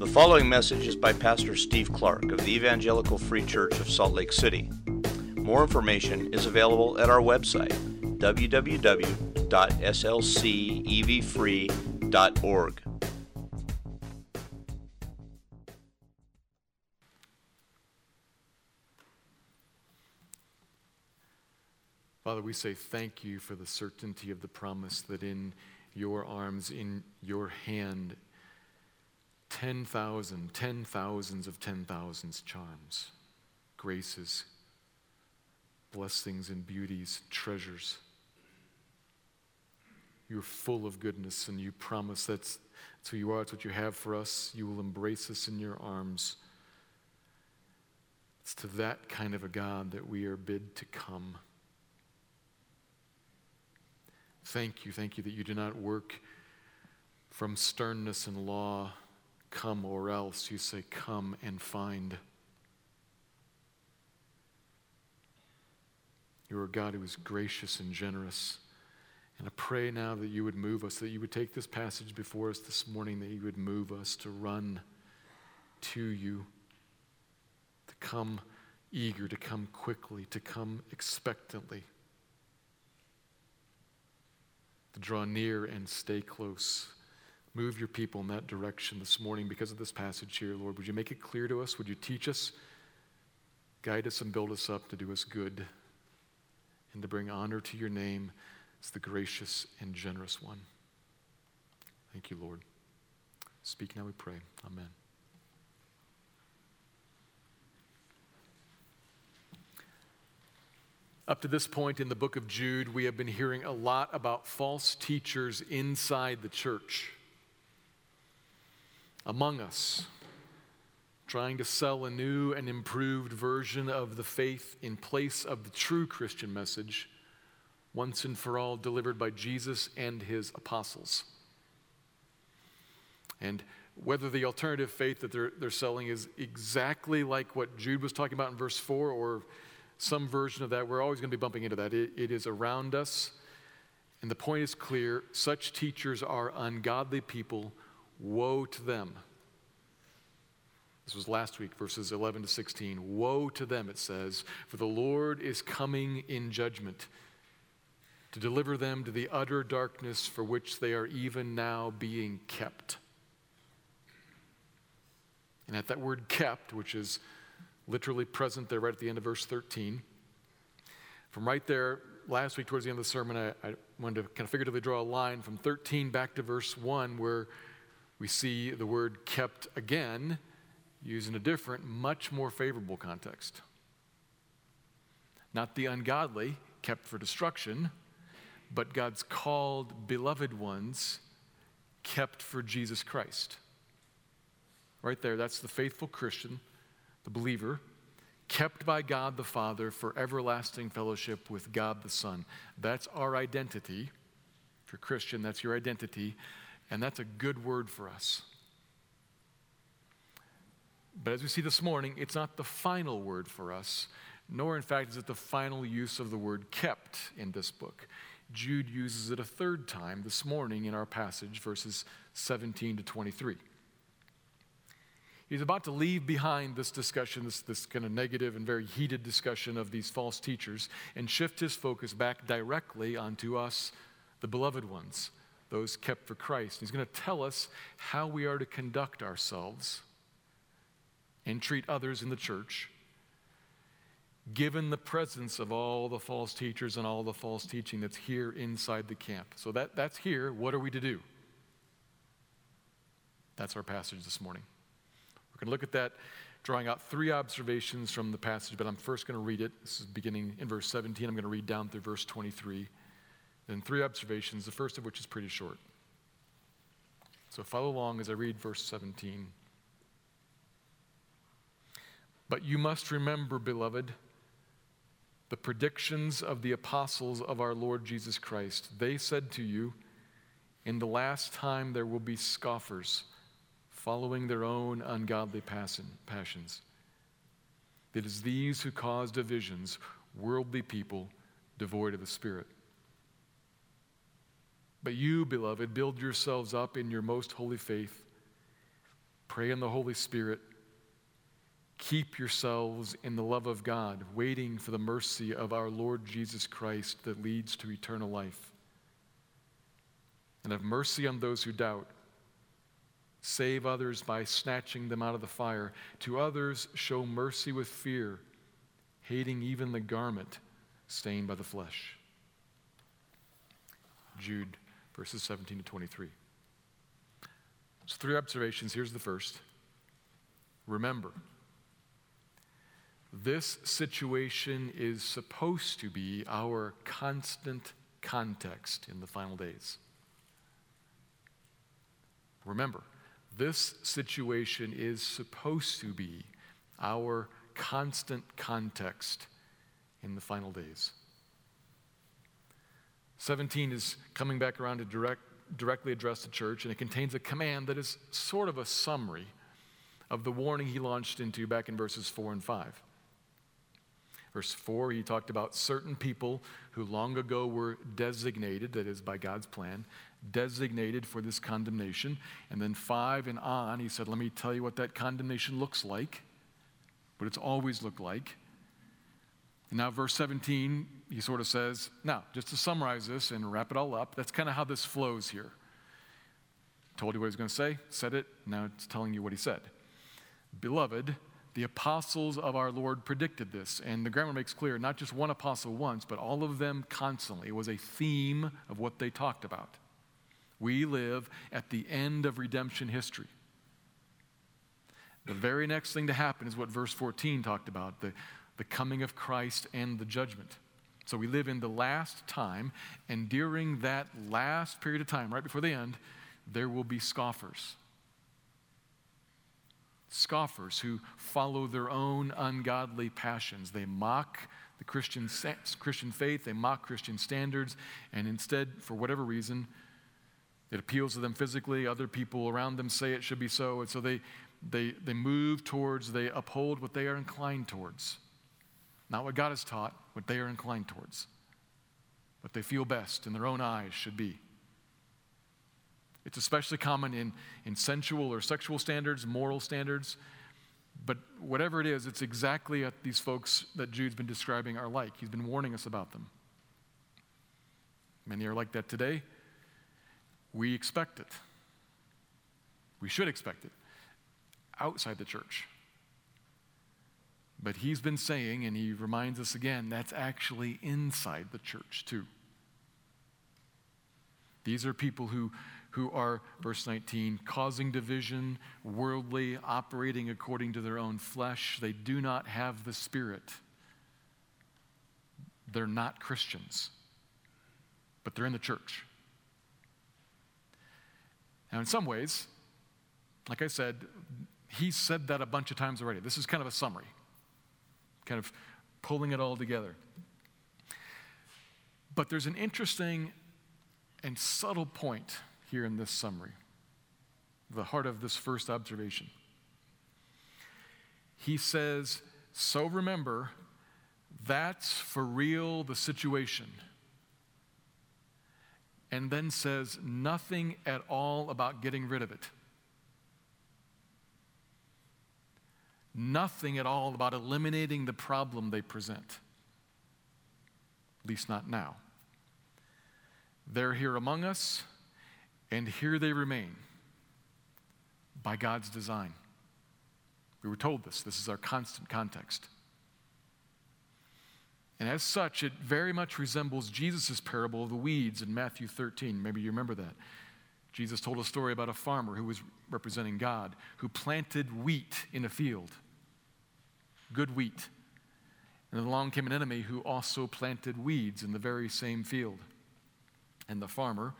The following message is by Pastor Steve Clark of the Evangelical Free Church of Salt Lake City. More information is available at our website, www.slcevfree.org. Father, we say thank you for the certainty of the promise that in your arms, in your hand, 10,000, 10 thousands of 10,000s charms, graces, blessings and beauties, treasures. You're full of goodness, and you promise that's, that's who you are, it's what you have for us. You will embrace us in your arms. It's to that kind of a God that we are bid to come. Thank you, thank you that you do not work from sternness and law, come or else. You say, come and find. You are a God who is gracious and generous. And I pray now that you would move us, that you would take this passage before us this morning, that you would move us to run to you, to come eager, to come quickly, to come expectantly to draw near and stay close. Move your people in that direction this morning because of this passage here, Lord. Would you make it clear to us? Would you teach us, guide us, and build us up to do us good and to bring honor to your name as the gracious and generous one? Thank you, Lord. Speak now, we pray. Amen. Up to this point in the book of Jude, we have been hearing a lot about false teachers inside the church, among us, trying to sell a new and improved version of the faith in place of the true Christian message, once and for all delivered by Jesus and his apostles. And whether the alternative faith that they're, they're selling is exactly like what Jude was talking about in verse 4 or some version of that. We're always going to be bumping into that. It, it is around us. And the point is clear such teachers are ungodly people. Woe to them. This was last week, verses 11 to 16. Woe to them, it says, for the Lord is coming in judgment to deliver them to the utter darkness for which they are even now being kept. And at that word kept, which is literally present there right at the end of verse 13. From right there, last week towards the end of the sermon, I, I wanted to kind of figuratively draw a line from 13 back to verse 1 where we see the word kept again used in a different, much more favorable context. Not the ungodly, kept for destruction, but God's called beloved ones, kept for Jesus Christ. Right there, that's the faithful Christian the believer, kept by God the Father for everlasting fellowship with God the Son. That's our identity. If you're Christian, that's your identity, and that's a good word for us. But as we see this morning, it's not the final word for us, nor, in fact, is it the final use of the word kept in this book. Jude uses it a third time this morning in our passage, verses 17 to 23. He's about to leave behind this discussion, this, this kind of negative and very heated discussion of these false teachers, and shift his focus back directly onto us, the beloved ones, those kept for Christ. He's going to tell us how we are to conduct ourselves and treat others in the church, given the presence of all the false teachers and all the false teaching that's here inside the camp. So that, that's here. What are we to do? That's our passage this morning. We're going to look at that, drawing out three observations from the passage, but I'm first going to read it. This is beginning in verse 17. I'm going to read down through verse 23. Then three observations, the first of which is pretty short. So follow along as I read verse 17. But you must remember, beloved, the predictions of the apostles of our Lord Jesus Christ. They said to you, In the last time there will be scoffers following their own ungodly passions. It is these who cause divisions, worldly people devoid of the Spirit. But you, beloved, build yourselves up in your most holy faith Pray in the Holy Spirit. Keep yourselves in the love of God, waiting for the mercy of our Lord Jesus Christ that leads to eternal life. And have mercy on those who doubt. Save others by snatching them out of the fire. To others, show mercy with fear, hating even the garment stained by the flesh. Jude, verses 17 to 23. So, three observations. Here's the first. Remember, this situation is supposed to be our constant context in the final days. Remember, this situation is supposed to be our constant context in the final days. 17 is coming back around to direct, directly address the church, and it contains a command that is sort of a summary of the warning he launched into back in verses 4 and 5. Verse 4, he talked about certain people who long ago were designated, that is, by God's plan, designated for this condemnation. And then 5 and on, he said, Let me tell you what that condemnation looks like, what it's always looked like. And now, verse 17, he sort of says, Now, just to summarize this and wrap it all up, that's kind of how this flows here. Told you what he was going to say, said it, now it's telling you what he said. Beloved, the apostles of our Lord predicted this. And the grammar makes clear not just one apostle once, but all of them constantly. It was a theme of what they talked about. We live at the end of redemption history. The very next thing to happen is what verse 14 talked about the, the coming of Christ and the judgment. So we live in the last time, and during that last period of time, right before the end, there will be scoffers scoffers who follow their own ungodly passions. They mock the Christian, Christian faith, they mock Christian standards, and instead, for whatever reason, it appeals to them physically. Other people around them say it should be so, and so they, they, they move towards, they uphold what they are inclined towards. Not what God has taught, what they are inclined towards. What they feel best in their own eyes should be. It's especially common in, in sensual or sexual standards, moral standards. But whatever it is, it's exactly what these folks that Jude's been describing are like. He's been warning us about them. Many are like that today. We expect it. We should expect it outside the church. But he's been saying, and he reminds us again, that's actually inside the church too. These are people who who are, verse 19, causing division, worldly, operating according to their own flesh. They do not have the Spirit. They're not Christians, but they're in the church. Now, in some ways, like I said, he said that a bunch of times already. This is kind of a summary, kind of pulling it all together. But there's an interesting and subtle point here in this summary, the heart of this first observation. He says, So remember, that's for real the situation. And then says nothing at all about getting rid of it. Nothing at all about eliminating the problem they present. At least not now. They're here among us. And here they remain by God's design. We were told this. This is our constant context. And as such, it very much resembles Jesus' parable of the weeds in Matthew 13. Maybe you remember that. Jesus told a story about a farmer who was representing God, who planted wheat in a field, good wheat. And then along came an enemy who also planted weeds in the very same field. And the farmer,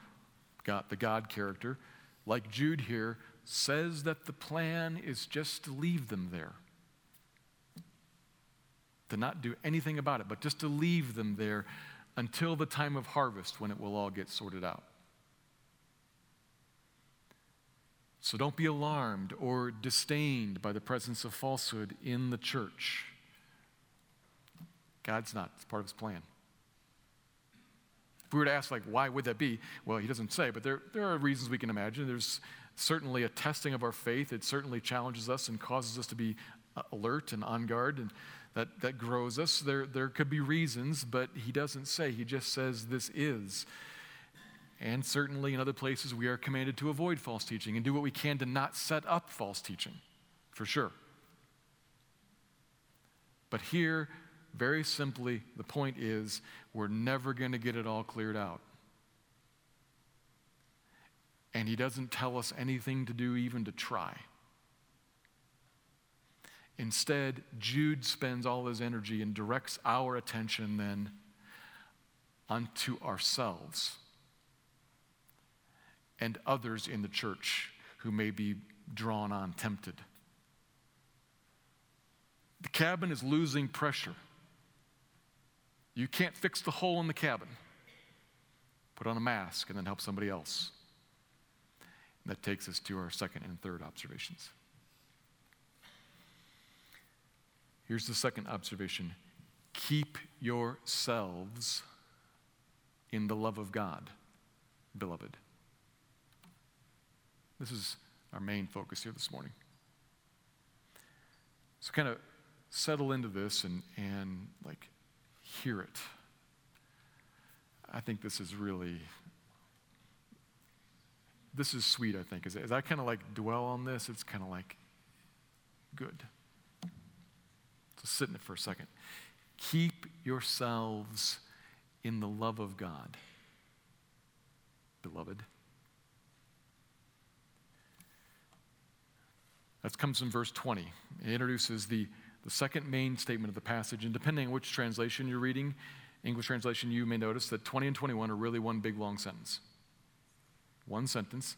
got the God character, like Jude here, says that the plan is just to leave them there. To not do anything about it, but just to leave them there until the time of harvest when it will all get sorted out. So don't be alarmed or disdained by the presence of falsehood in the church. God's not, it's part of his plan. If we were to ask, like, why would that be? Well, he doesn't say, but there, there are reasons we can imagine. There's certainly a testing of our faith. It certainly challenges us and causes us to be uh, alert and on guard, and that, that grows us. There, there could be reasons, but he doesn't say. He just says this is. And certainly in other places, we are commanded to avoid false teaching and do what we can to not set up false teaching, for sure. But here, very simply, the point is we're never going to get it all cleared out. And he doesn't tell us anything to do, even to try. Instead, Jude spends all his energy and directs our attention then unto ourselves and others in the church who may be drawn on, tempted. The cabin is losing pressure. You can't fix the hole in the cabin. Put on a mask and then help somebody else. And that takes us to our second and third observations. Here's the second observation keep yourselves in the love of God, beloved. This is our main focus here this morning. So, kind of settle into this and, and like hear it. I think this is really, this is sweet, I think. As, as I kind of like dwell on this, it's kind of like good. So sit in it for a second. Keep yourselves in the love of God, beloved. That comes from verse 20. It introduces the, the second main statement of the passage. And depending on which translation you're reading, English translation, you may notice that 20 and 21 are really one big long sentence. One sentence.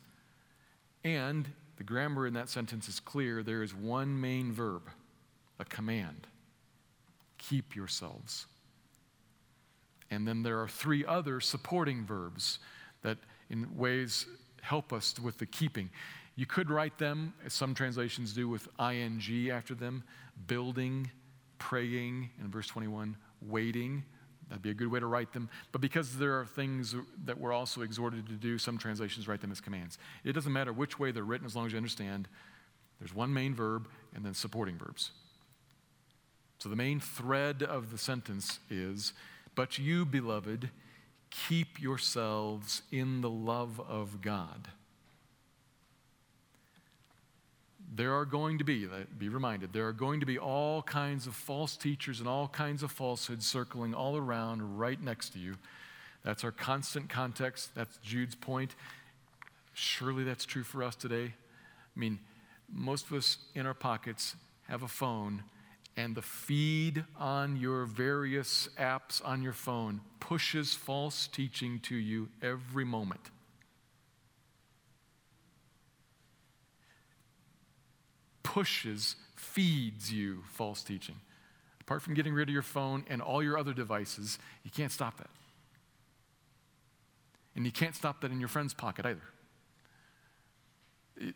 And the grammar in that sentence is clear. There is one main verb, a command keep yourselves. And then there are three other supporting verbs that, in ways, help us with the keeping. You could write them, as some translations do, with ing after them building, praying, in verse 21, waiting. That'd be a good way to write them. But because there are things that we're also exhorted to do, some translations write them as commands. It doesn't matter which way they're written as long as you understand there's one main verb and then supporting verbs. So the main thread of the sentence is But you, beloved, keep yourselves in the love of God there are going to be, uh, be reminded, there are going to be all kinds of false teachers and all kinds of falsehoods circling all around right next to you. That's our constant context. That's Jude's point. Surely that's true for us today. I mean, most of us in our pockets have a phone, and the feed on your various apps on your phone pushes false teaching to you every moment. Pushes, feeds you false teaching. Apart from getting rid of your phone and all your other devices, you can't stop that. And you can't stop that in your friend's pocket either.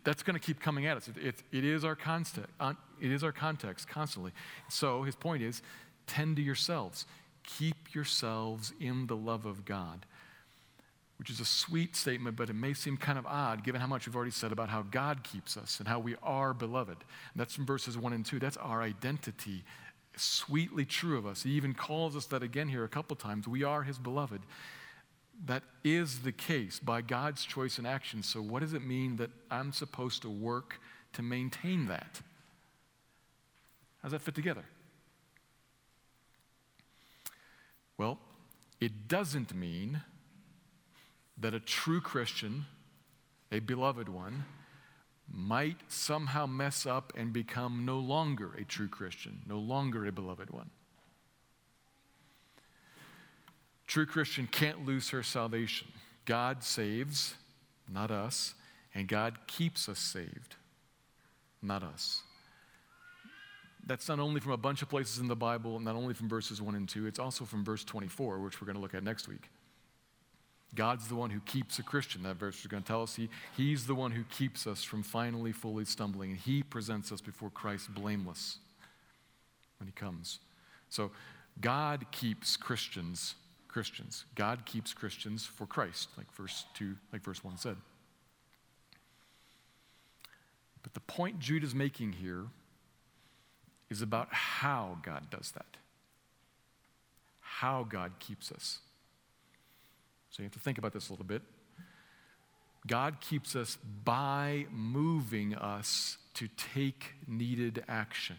that's going to keep coming at us. It, it, it, is our context, uh, it is our context constantly. So his point is tend to yourselves. Keep yourselves in the love of God which is a sweet statement, but it may seem kind of odd given how much we've already said about how God keeps us and how we are beloved. And that's from verses 1 and 2. That's our identity, sweetly true of us. He even calls us that again here a couple times. We are his beloved. That is the case by God's choice and action. So, what does it mean that I'm supposed to work to maintain that? How does that fit together? Well, it doesn't mean that a true Christian, a beloved one, might somehow mess up and become no longer a true Christian, no longer a beloved one. True Christian can't lose her salvation. God saves, not us, and God keeps us saved, not us. That's not only from a bunch of places in the Bible, not only from verses 1 and 2, it's also from verse 24, which we're going to look at next week. God's the one who keeps a Christian. That verse is going to tell us he, He's the one who keeps us from finally fully stumbling. And He presents us before Christ blameless when He comes. So God keeps Christians, Christians. God keeps Christians for Christ, like verse 2, like verse 1 said. But the point Jude is making here is about how God does that. How God keeps us. So you have to think about this a little bit. God keeps us by moving us to take needed action.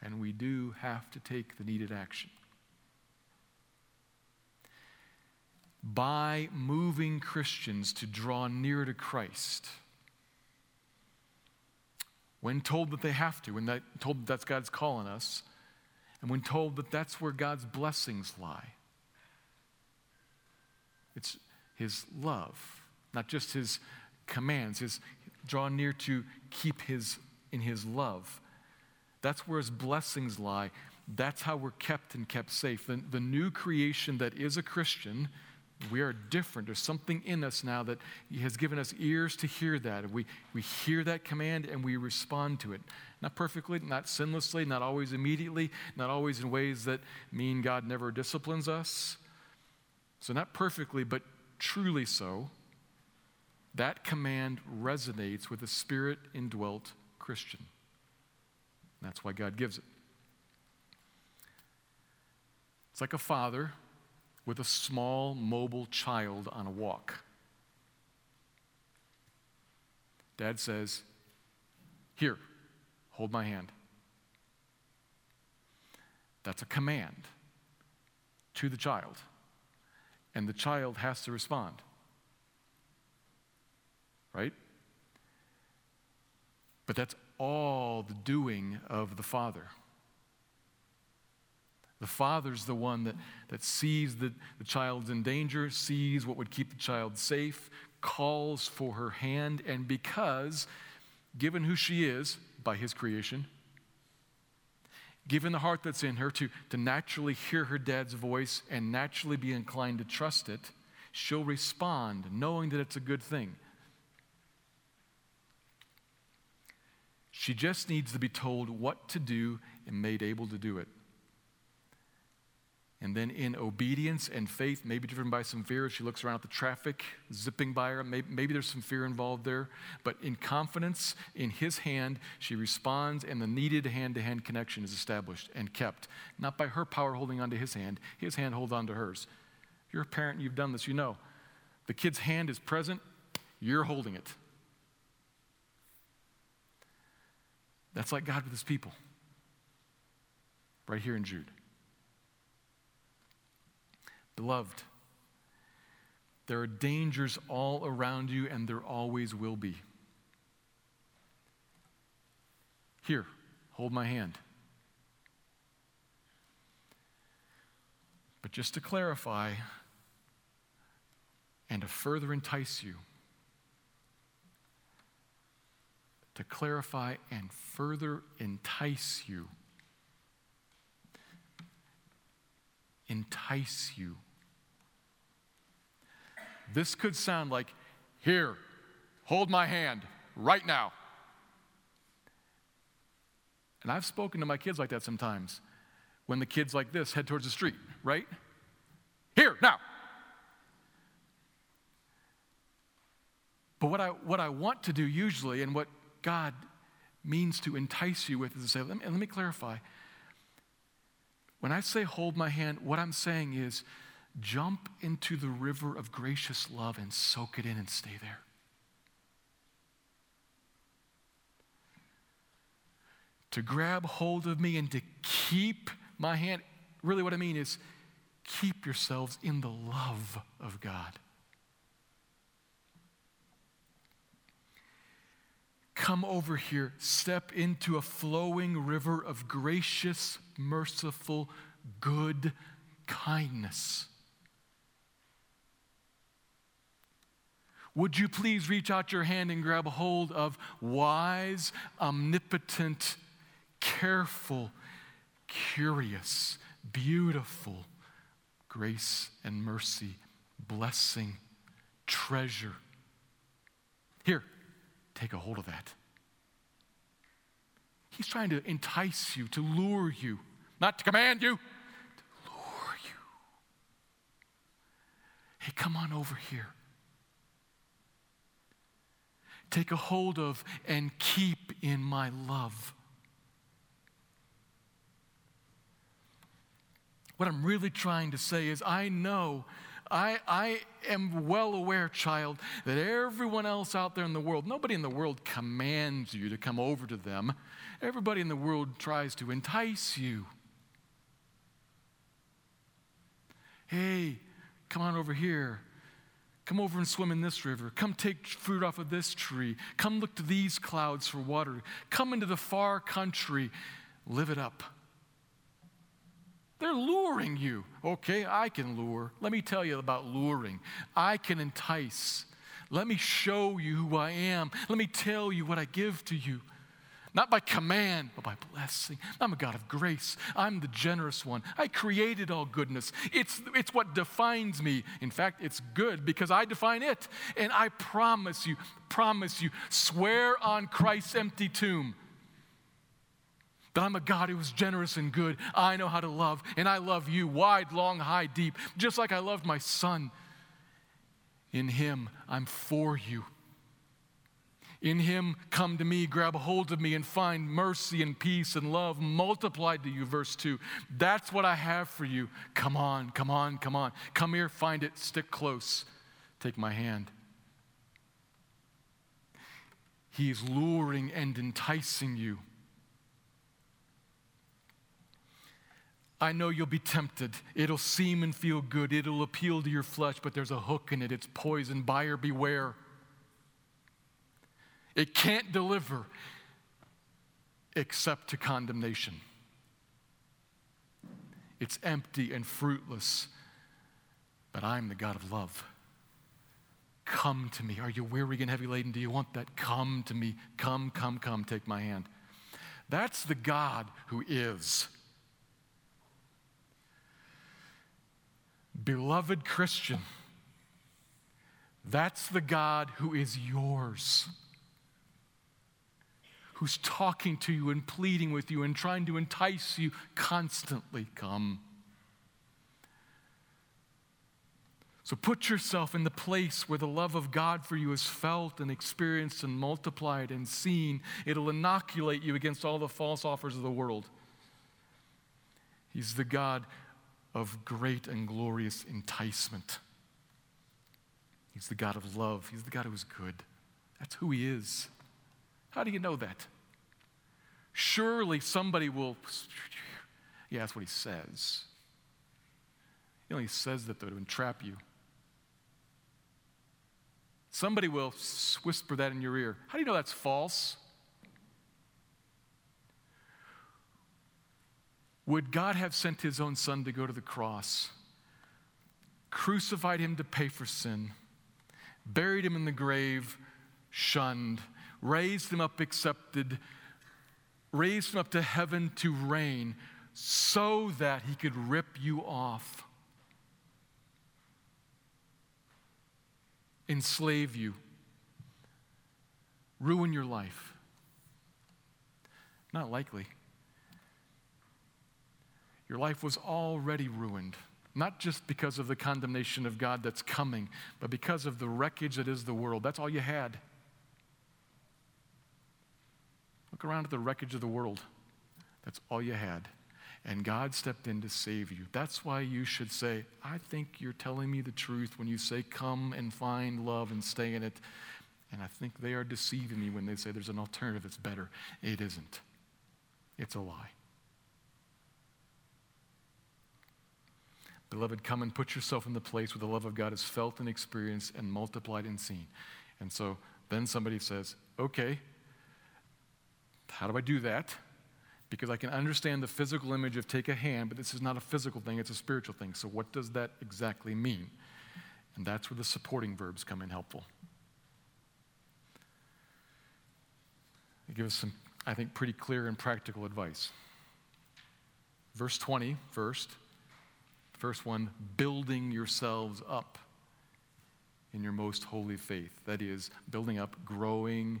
And we do have to take the needed action. By moving Christians to draw near to Christ. When told that they have to, when told that that's God's calling us, and when told that that's where God's blessings lie. It's his love, not just his commands, his draw near to keep his in his love. That's where his blessings lie. That's how we're kept and kept safe. The, the new creation that is a Christian, we are different. There's something in us now that has given us ears to hear that. We, we hear that command and we respond to it. Not perfectly, not sinlessly, not always immediately, not always in ways that mean God never disciplines us. So, not perfectly, but truly so, that command resonates with a spirit indwelt Christian. That's why God gives it. It's like a father with a small mobile child on a walk. Dad says, Here, hold my hand. That's a command to the child and the child has to respond. Right? But that's all the doing of the Father. The Father's the one that, that sees that the child's in danger, sees what would keep the child safe, calls for her hand, and because, given who she is by His creation, given the heart that's in her to, to naturally hear her dad's voice and naturally be inclined to trust it, she'll respond knowing that it's a good thing. She just needs to be told what to do and made able to do it. And then in obedience and faith, maybe driven by some fear, she looks around at the traffic zipping by her. Maybe, maybe, there's some fear involved there. But in confidence in his hand, she responds, and the needed hand to hand connection is established and kept. Not by her power holding onto his hand, his hand holds onto hers. If you're a parent and you've done this, you know. The kid's hand is present, you're holding it. That's like God with his people, right here in Jude. Beloved, there are dangers all around you, and there always will be. Here, hold my hand. But just to clarify and to further entice you, to clarify and further entice you, entice you. This could sound like, here, hold my hand right now. And I've spoken to my kids like that sometimes. When the kids like this head towards the street, right? Here, now. But what I, what I want to do usually, and what God means to entice you with, is to say, let me, let me clarify. When I say hold my hand, what I'm saying is jump into the river of gracious love and soak it in and stay there. To grab hold of me and to keep my hand, really what I mean is keep yourselves in the love of God. Come over here, step into a flowing river of gracious, merciful, good kindness. Would you please reach out your hand and grab a hold of wise, omnipotent, careful, curious, beautiful grace and mercy, blessing, treasure? Here, take a hold of that. He's trying to entice you, to lure you, not to command you, to lure you. hey, come on over here. Take a hold of and keep in my love. What I'm really trying to say is, I know, I, I am well aware, child, that everyone else out there in the world, nobody in the world commands you to come over to them. Everybody in the world tries to entice you. Hey, come on over here. Come over and swim in this river. Come take fruit off of this tree. Come look to these clouds for water. Come into the far country. Live it up. They're luring you. Okay, I can lure. Let me tell you about luring. I can entice. Let me show you who I am. Let me tell you what I give to you. Not by command, but by blessing. I'm a God of grace. I'm the generous one. I created all goodness. It's, it's what defines me. In fact, it's good because I define it. And I promise you, promise you, swear on Christ's empty tomb that I'm a God who is generous and good. I know how to love, and I love you wide, long, high, deep, just like I loved my son. In him, I'm for you. In him, come to me, grab hold of me, and find mercy and peace and love multiplied to you. Verse 2. That's what I have for you. Come on, come on, come on. Come here, find it, stick close. Take my hand. He is luring and enticing you. I know you'll be tempted. It'll seem and feel good. It'll appeal to your flesh, but there's a hook in it. It's poison. Buyer beware. It can't deliver except to condemnation. It's empty and fruitless, but I'm the God of love. Come to me. Are you weary and heavy laden? Do you want that? Come to me. Come, come, come. Take my hand. That's the God who is. Beloved Christian, that's the God who is yours who's talking to you and pleading with you and trying to entice you constantly come. So put yourself in the place where the love of God for you is felt and experienced and multiplied and seen. It'll inoculate you against all the false offers of the world. He's the God of great and glorious enticement. He's the God of love. He's the God who is good. That's who He is. How do you know that? Surely somebody will. Yeah, that's what he says. He only says that though to entrap you. Somebody will whisper that in your ear. How do you know that's false? Would God have sent his own son to go to the cross, crucified him to pay for sin, buried him in the grave, shunned, raised him up, accepted, raised him up to heaven to reign so that he could rip you off, enslave you, ruin your life. Not likely. Your life was already ruined, not just because of the condemnation of God that's coming, but because of the wreckage that is the world. That's all you had. Look around at the wreckage of the world. That's all you had. And God stepped in to save you. That's why you should say, I think you're telling me the truth when you say, Come and find love and stay in it. And I think they are deceiving me when they say there's an alternative that's better. It isn't, it's a lie. Beloved, come and put yourself in the place where the love of God is felt and experienced and multiplied and seen. And so then somebody says, Okay, how do I do that? Because I can understand the physical image of take a hand, but this is not a physical thing, it's a spiritual thing. So, what does that exactly mean? And that's where the supporting verbs come in helpful. They give us some, I think, pretty clear and practical advice. Verse 20, first. First one, building yourselves up in your most holy faith. That is, building up, growing,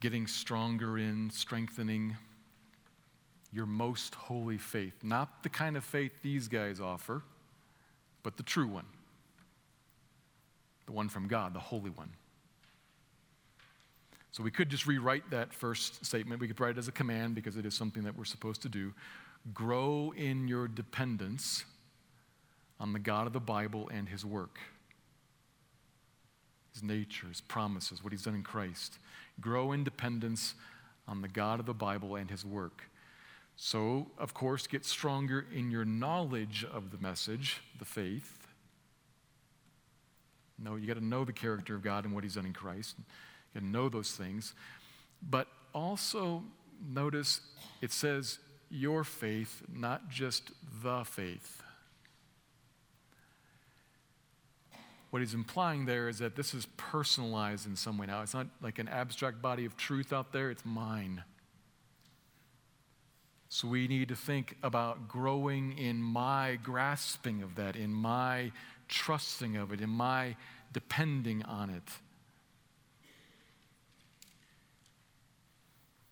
getting stronger in, strengthening your most holy faith. Not the kind of faith these guys offer, but the true one. the one from God, the Holy One. So we could just rewrite that first statement. We could write it as a command because it is something that we're supposed to do. Grow in your dependence on the God of the Bible and His work, His nature, His promises, what He's done in Christ. Grow in dependence on the God of the Bible and His work. So, of course, get stronger in your knowledge of the message, the faith. No, you got to know the character of God and what He's done in Christ. You got to know those things. But also notice it says your faith, not just the faith. What he's implying there is that this is personalized in some way now. It's not like an abstract body of truth out there, it's mine. So we need to think about growing in my grasping of that, in my trusting of it, in my depending on it.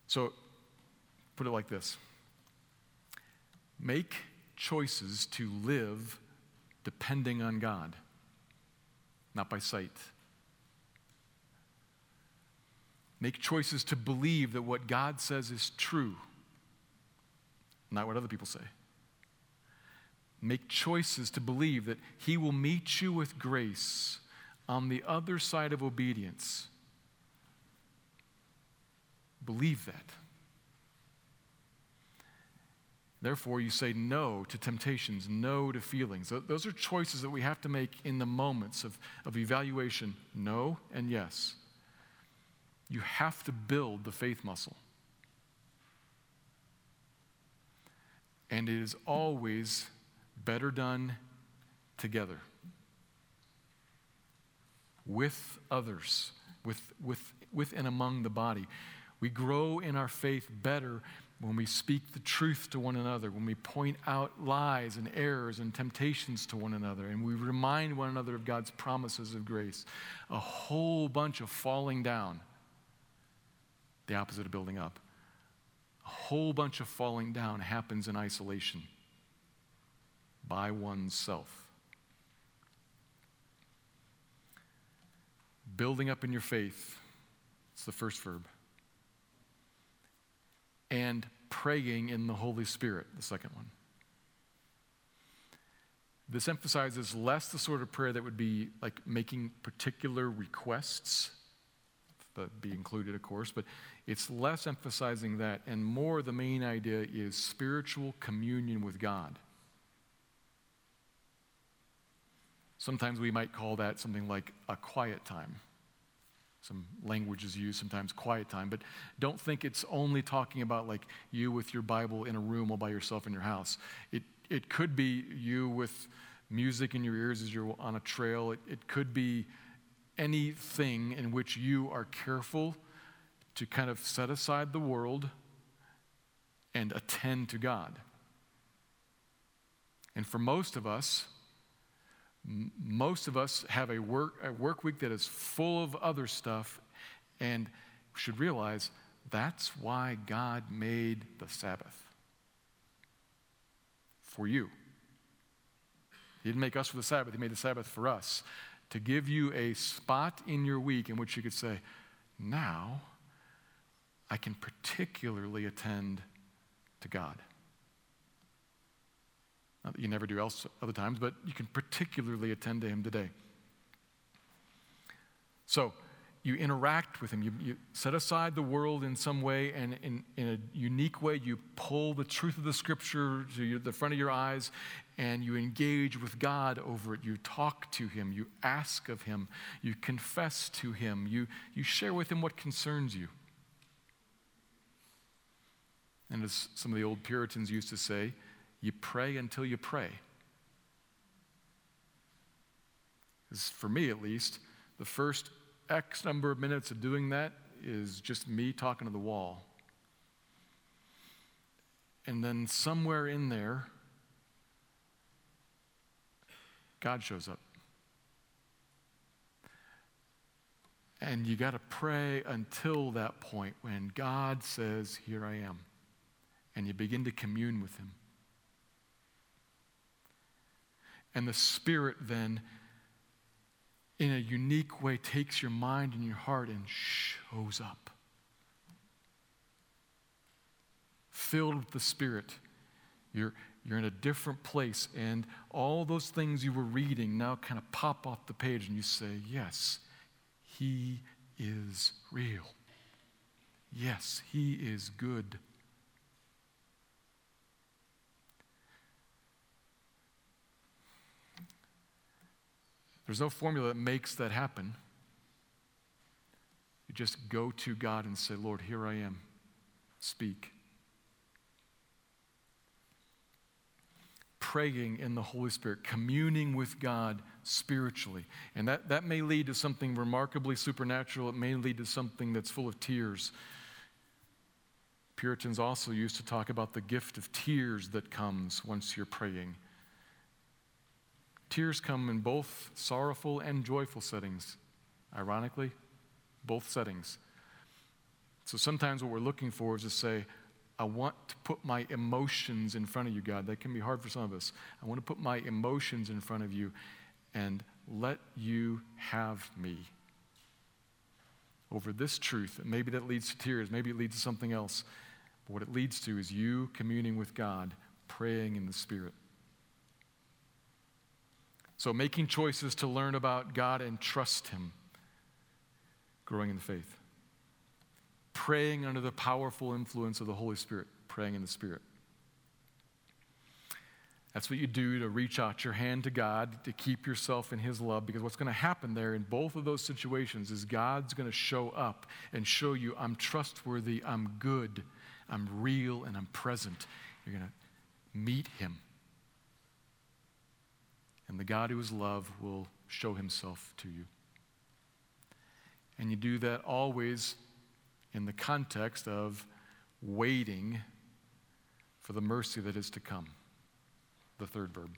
So put it like this Make choices to live depending on God not by sight. Make choices to believe that what God says is true, not what other people say. Make choices to believe that He will meet you with grace on the other side of obedience. Believe that. Therefore, you say no to temptations, no to feelings. Those are choices that we have to make in the moments of, of evaluation no and yes. You have to build the faith muscle. And it is always better done together with others, with, with, with and among the body. We grow in our faith better when we speak the truth to one another, when we point out lies and errors and temptations to one another, and we remind one another of God's promises of grace, a whole bunch of falling down, the opposite of building up. A whole bunch of falling down happens in isolation by oneself. Building up in your faith, it's the first verb and praying in the Holy Spirit, the second one. This emphasizes less the sort of prayer that would be like making particular requests, that be included, of course, but it's less emphasizing that, and more the main idea is spiritual communion with God. Sometimes we might call that something like a quiet time. Some language is used sometimes, quiet time, but don't think it's only talking about like you with your Bible in a room all by yourself in your house. It, it could be you with music in your ears as you're on a trail. It, it could be anything in which you are careful to kind of set aside the world and attend to God. And for most of us, most of us have a work, a work week that is full of other stuff and should realize that's why God made the Sabbath for you. He didn't make us for the Sabbath, He made the Sabbath for us to give you a spot in your week in which you could say, now I can particularly attend to God. Not that you never do else other times, but you can particularly attend to him today. So, you interact with him. You, you, set aside the world in some way, and in, in a unique way, you pull the truth of the scripture to your, the front of your eyes, and you engage with God over it. You talk to him, you ask of him, you confess to him, you, you share with him what concerns you. And as some of the old Puritans used to say, you pray until you pray. For me, at least, the first X number of minutes of doing that is just me talking to the wall. And then somewhere in there, God shows up. And you got to pray until that point when God says, Here I am. And you begin to commune with Him. And the Spirit then in a unique way takes your mind and your heart and shows up. Filled with the Spirit, you're, you're in a different place, and all those things you were reading now kind of pop off the page, and you say, Yes, He is real. Yes, He is good. There's no formula that makes that happen. You just go to God and say, Lord, here I am. Speak. Praying in the Holy Spirit, communing with God spiritually. And that, that may lead to something remarkably supernatural. It may lead to something that's full of tears. Puritans also used to talk about the gift of tears that comes once you're praying. Tears come in both sorrowful and joyful settings, ironically, both settings. So sometimes what we're looking for is to say, I want to put my emotions in front of you, God. That can be hard for some of us. I want to put my emotions in front of you and let you have me over this truth. Maybe that leads to tears, maybe it leads to something else. But what it leads to is you communing with God, praying in the Spirit. So, making choices to learn about God and trust Him, growing in the faith. Praying under the powerful influence of the Holy Spirit, praying in the Spirit. That's what you do to reach out your hand to God, to keep yourself in His love, because what's going to happen there in both of those situations is God's going to show up and show you, I'm trustworthy, I'm good, I'm real, and I'm present. You're going to meet Him. And the God who is love will show himself to you. And you do that always in the context of waiting for the mercy that is to come. The third verb.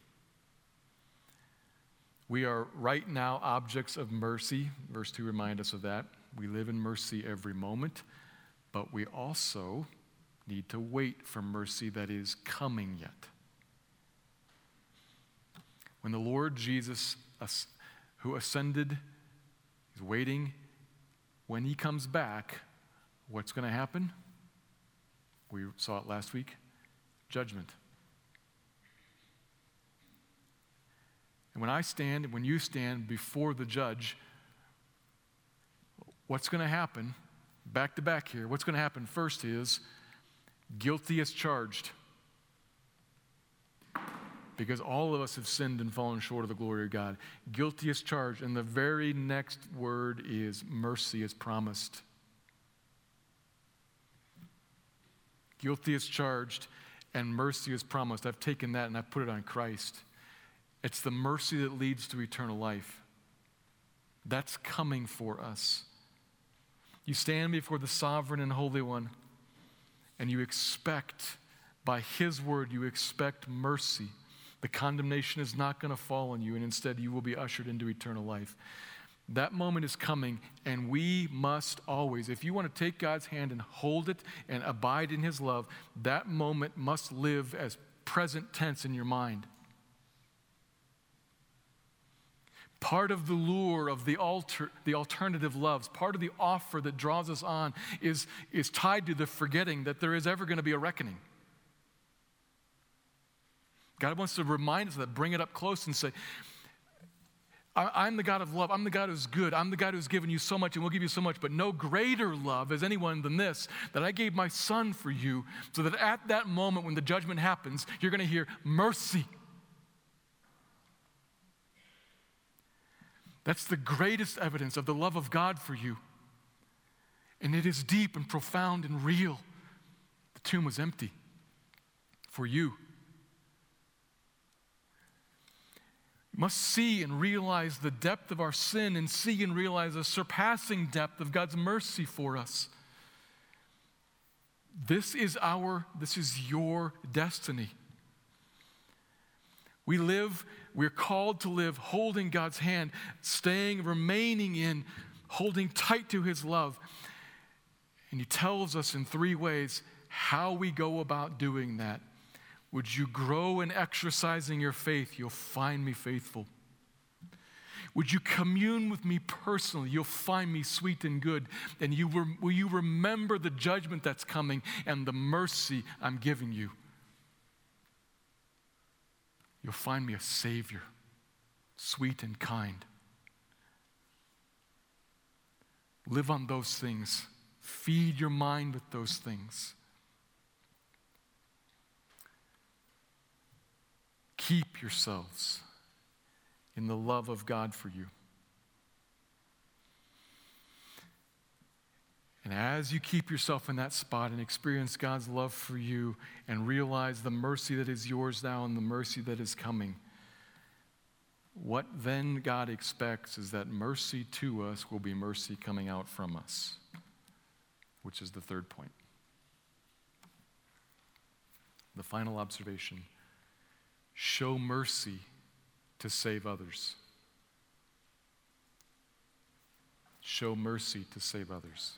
We are right now objects of mercy. Verse 2 reminds us of that. We live in mercy every moment, but we also need to wait for mercy that is coming yet. When the Lord Jesus, who ascended, is waiting, when he comes back, what's going to happen? We saw it last week judgment. And when I stand, when you stand before the judge, what's going to happen? Back to back here, what's going to happen first is guilty as charged because all of us have sinned and fallen short of the glory of God. Guilty as charged. And the very next word is mercy is promised. Guilty as charged and mercy is promised. I've taken that and I've put it on Christ. It's the mercy that leads to eternal life. That's coming for us. You stand before the sovereign and holy one, and you expect, by his word, you expect mercy. The condemnation is not going to fall on you, and instead you will be ushered into eternal life. That moment is coming, and we must always, if you want to take God's hand and hold it and abide in His love, that moment must live as present tense in your mind. Part of the lure of the, alter, the alternative loves, part of the offer that draws us on is, is tied to the forgetting that there is ever going to be a reckoning. God wants to remind us that, bring it up close and say, I'm the God of love. I'm the God who's good. I'm the God who's given you so much and will give you so much. But no greater love is anyone than this that I gave my son for you, so that at that moment when the judgment happens, you're going to hear mercy. That's the greatest evidence of the love of God for you. And it is deep and profound and real. The tomb was empty for you. Must see and realize the depth of our sin and see and realize the surpassing depth of God's mercy for us. This is our, this is your destiny. We live, we're called to live holding God's hand, staying, remaining in, holding tight to His love. And He tells us in three ways how we go about doing that. Would you grow in exercising your faith? You'll find me faithful. Would you commune with me personally? You'll find me sweet and good. And you will, will you remember the judgment that's coming and the mercy I'm giving you? You'll find me a Savior, sweet and kind. Live on those things. Feed your mind with those things. Keep yourselves in the love of God for you. And as you keep yourself in that spot and experience God's love for you and realize the mercy that is yours now and the mercy that is coming, what then God expects is that mercy to us will be mercy coming out from us, which is the third point. The final observation show mercy to save others. Show mercy to save others.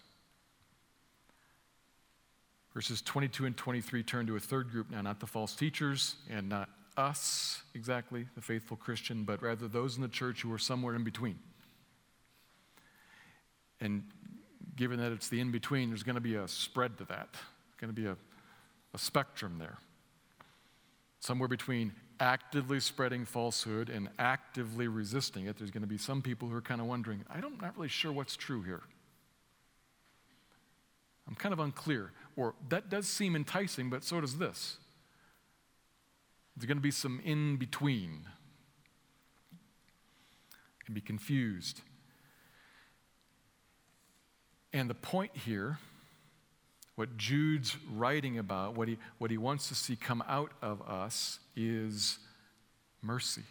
Verses 22 and 23 turn to a third group now, not the false teachers and not us exactly, the faithful Christian, but rather those in the church who are somewhere in between. And given that it's the in between, there's going to be a spread to that, going to be a, a spectrum there. Somewhere between actively spreading falsehood and actively resisting it, there's going to be some people who are kind of wondering, I'm not really sure what's true here. I'm kind of unclear. Or that does seem enticing, but so does this. There's going to be some in between. And be confused. And the point here, what Jude's writing about, what he, what he wants to see come out of us, is mercy.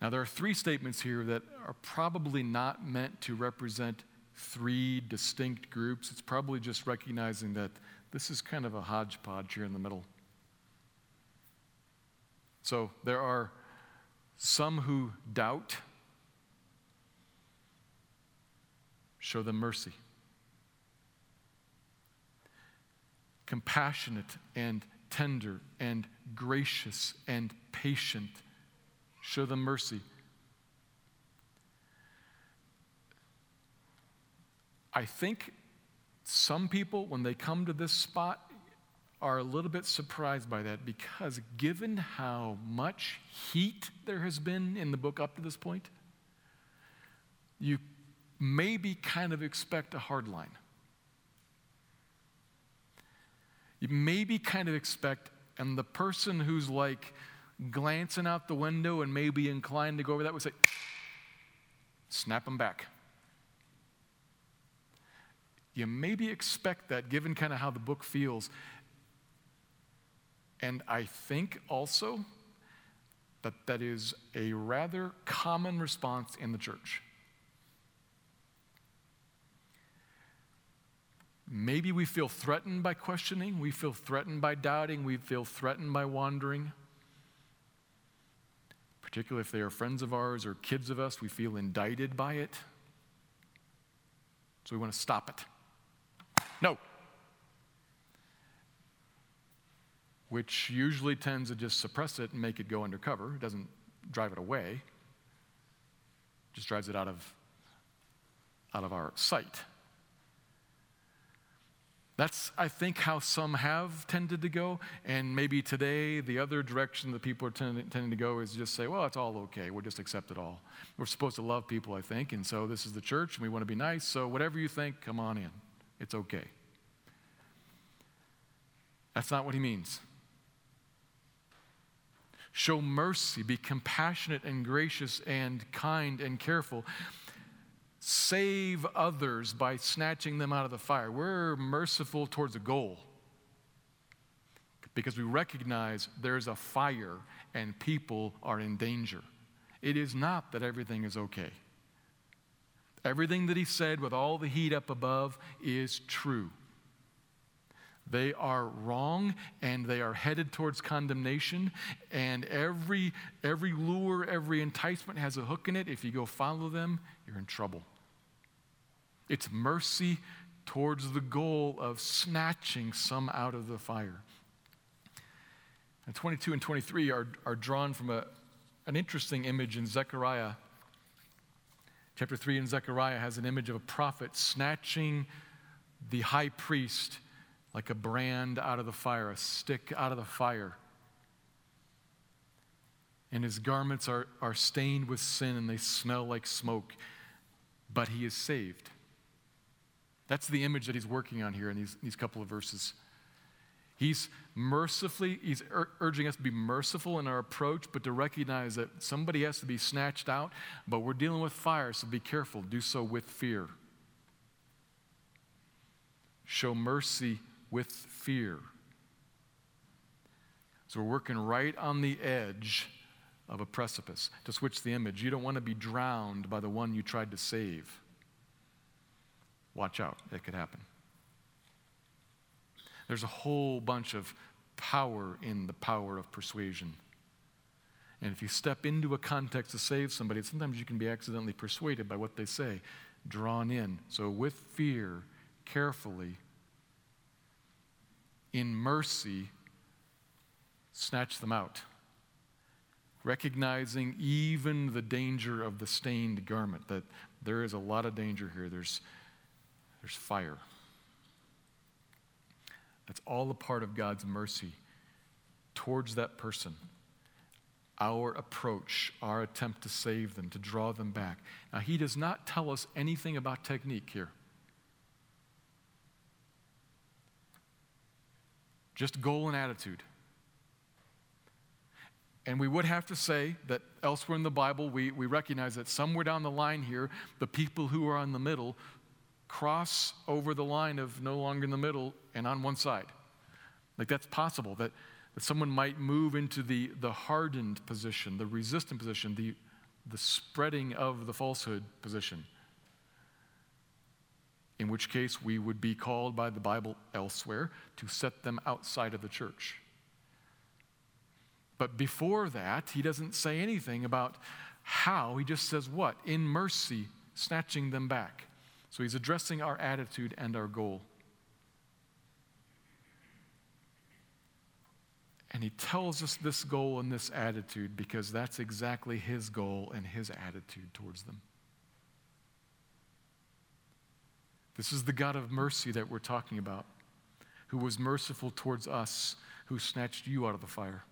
Now, there are three statements here that are probably not meant to represent three distinct groups. It's probably just recognizing that this is kind of a hodgepodge here in the middle. So there are some who doubt. Show them mercy. Compassionate and tender and gracious and patient. Show them mercy. I think some people, when they come to this spot, are a little bit surprised by that because given how much heat there has been in the book up to this point, you maybe kind of expect a hard line. You maybe kind of expect, and the person who's like glancing out the window and maybe inclined to go over that would say, snap them back. You maybe expect that given kind of how the book feels. And I think also that that is a rather common response in the church. Maybe we feel threatened by questioning, we feel threatened by doubting, we feel threatened by wandering. Particularly if they are friends of ours or kids of us, we feel indicted by it. So we want to stop it. No. Which usually tends to just suppress it and make it go undercover. It doesn't drive it away, it just drives it out of, out of our sight. That's, I think, how some have tended to go. And maybe today, the other direction that people are tending, tending, to go is just say, well, it's all okay. We'll just accept it all. We're supposed to love people, I think. And so this is the church, and we want to be nice. So whatever you think, come on in. It's okay. That's not what he means. Show mercy, be compassionate and gracious and kind and careful. Save others by snatching them out of the fire. We're merciful towards a goal because we recognize there's a fire and people are in danger. It is not that everything is okay. Everything that he said with all the heat up above is true. They are wrong and they are headed towards condemnation. And every, every lure, every enticement has a hook in it. If you go follow them, you're in trouble. It's mercy towards the goal of snatching some out of the fire. And 22 and 23 are, are drawn from a, an interesting image in Zechariah. Chapter 3 in Zechariah has an image of a prophet snatching the high priest like a brand out of the fire, a stick out of the fire. And his garments are, are stained with sin and they smell like smoke, but he is saved. That's the image that he's working on here in these, these couple of verses. He's mercifully, he's ur- urging us to be merciful in our approach, but to recognize that somebody has to be snatched out, but we're dealing with fire, so be careful. Do so with fear. Show mercy with fear. So we're working right on the edge of a precipice. To switch the image, you don't want to be drowned by the one you tried to save. Watch out, it could happen. There's a whole bunch of power in the power of persuasion. And if you step into a context to save somebody, sometimes you can be accidentally persuaded by what they say, drawn in. So, with fear, carefully, in mercy, snatch them out. Recognizing even the danger of the stained garment, that there is a lot of danger here. There's, there's fire. That's all a part of God's mercy towards that person. Our approach, our attempt to save them, to draw them back. Now, He does not tell us anything about technique here. just goal and attitude. And we would have to say that elsewhere in the Bible, we, we recognize that somewhere down the line here, the people who are in the middle cross over the line of no longer in the middle and on one side. Like that's possible, that, that someone might move into the, the hardened position, the resistant position, the, the spreading of the falsehood position in which case we would be called by the Bible elsewhere to set them outside of the church. But before that, he doesn't say anything about how. He just says what? In mercy, snatching them back. So he's addressing our attitude and our goal. And he tells us this goal and this attitude because that's exactly his goal and his attitude towards them. This is the God of mercy that we're talking about, who was merciful towards us, who snatched you out of the fire.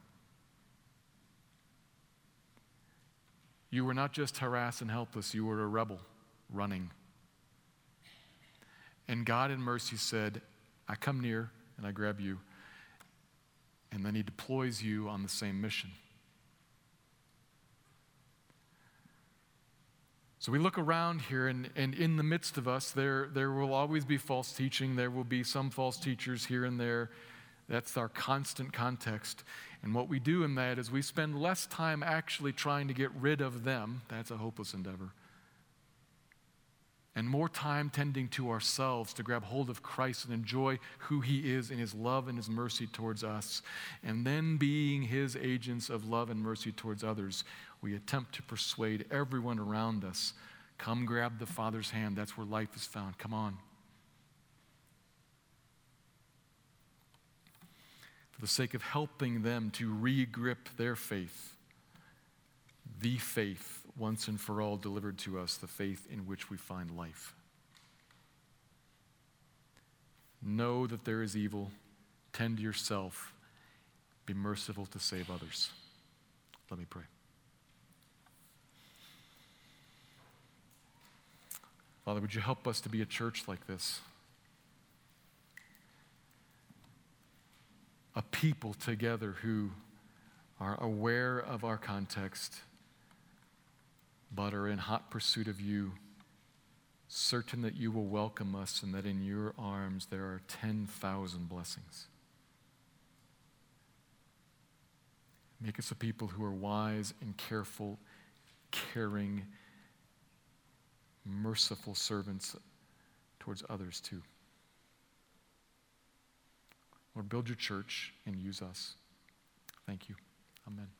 You were not just harassed and helpless, you were a rebel running. And God in mercy said, I come near and I grab you. And then he deploys you on the same mission. So we look around here, and, and in the midst of us, there, there will always be false teaching. There will be some false teachers here and there. That's our constant context. And what we do in that is we spend less time actually trying to get rid of them. That's a hopeless endeavor. And more time tending to ourselves to grab hold of Christ and enjoy who He is in His love and His mercy towards us. And then being His agents of love and mercy towards others we attempt to persuade everyone around us come grab the Father's hand. That's where life is found. Come on. For the sake of helping them to re grip their faith, the faith once and for all delivered to us, the faith in which we find life. Know that there is evil, tend to yourself, be merciful to save others. Let me pray. Father, would you help us to be a church like this? A people together who are aware of our context, but are in hot pursuit of you, certain that you will welcome us and that in your arms there are 10,000 blessings. Make us a people who are wise and careful, caring, merciful servants towards others too. Lord, build your church and use us. Thank you. Amen.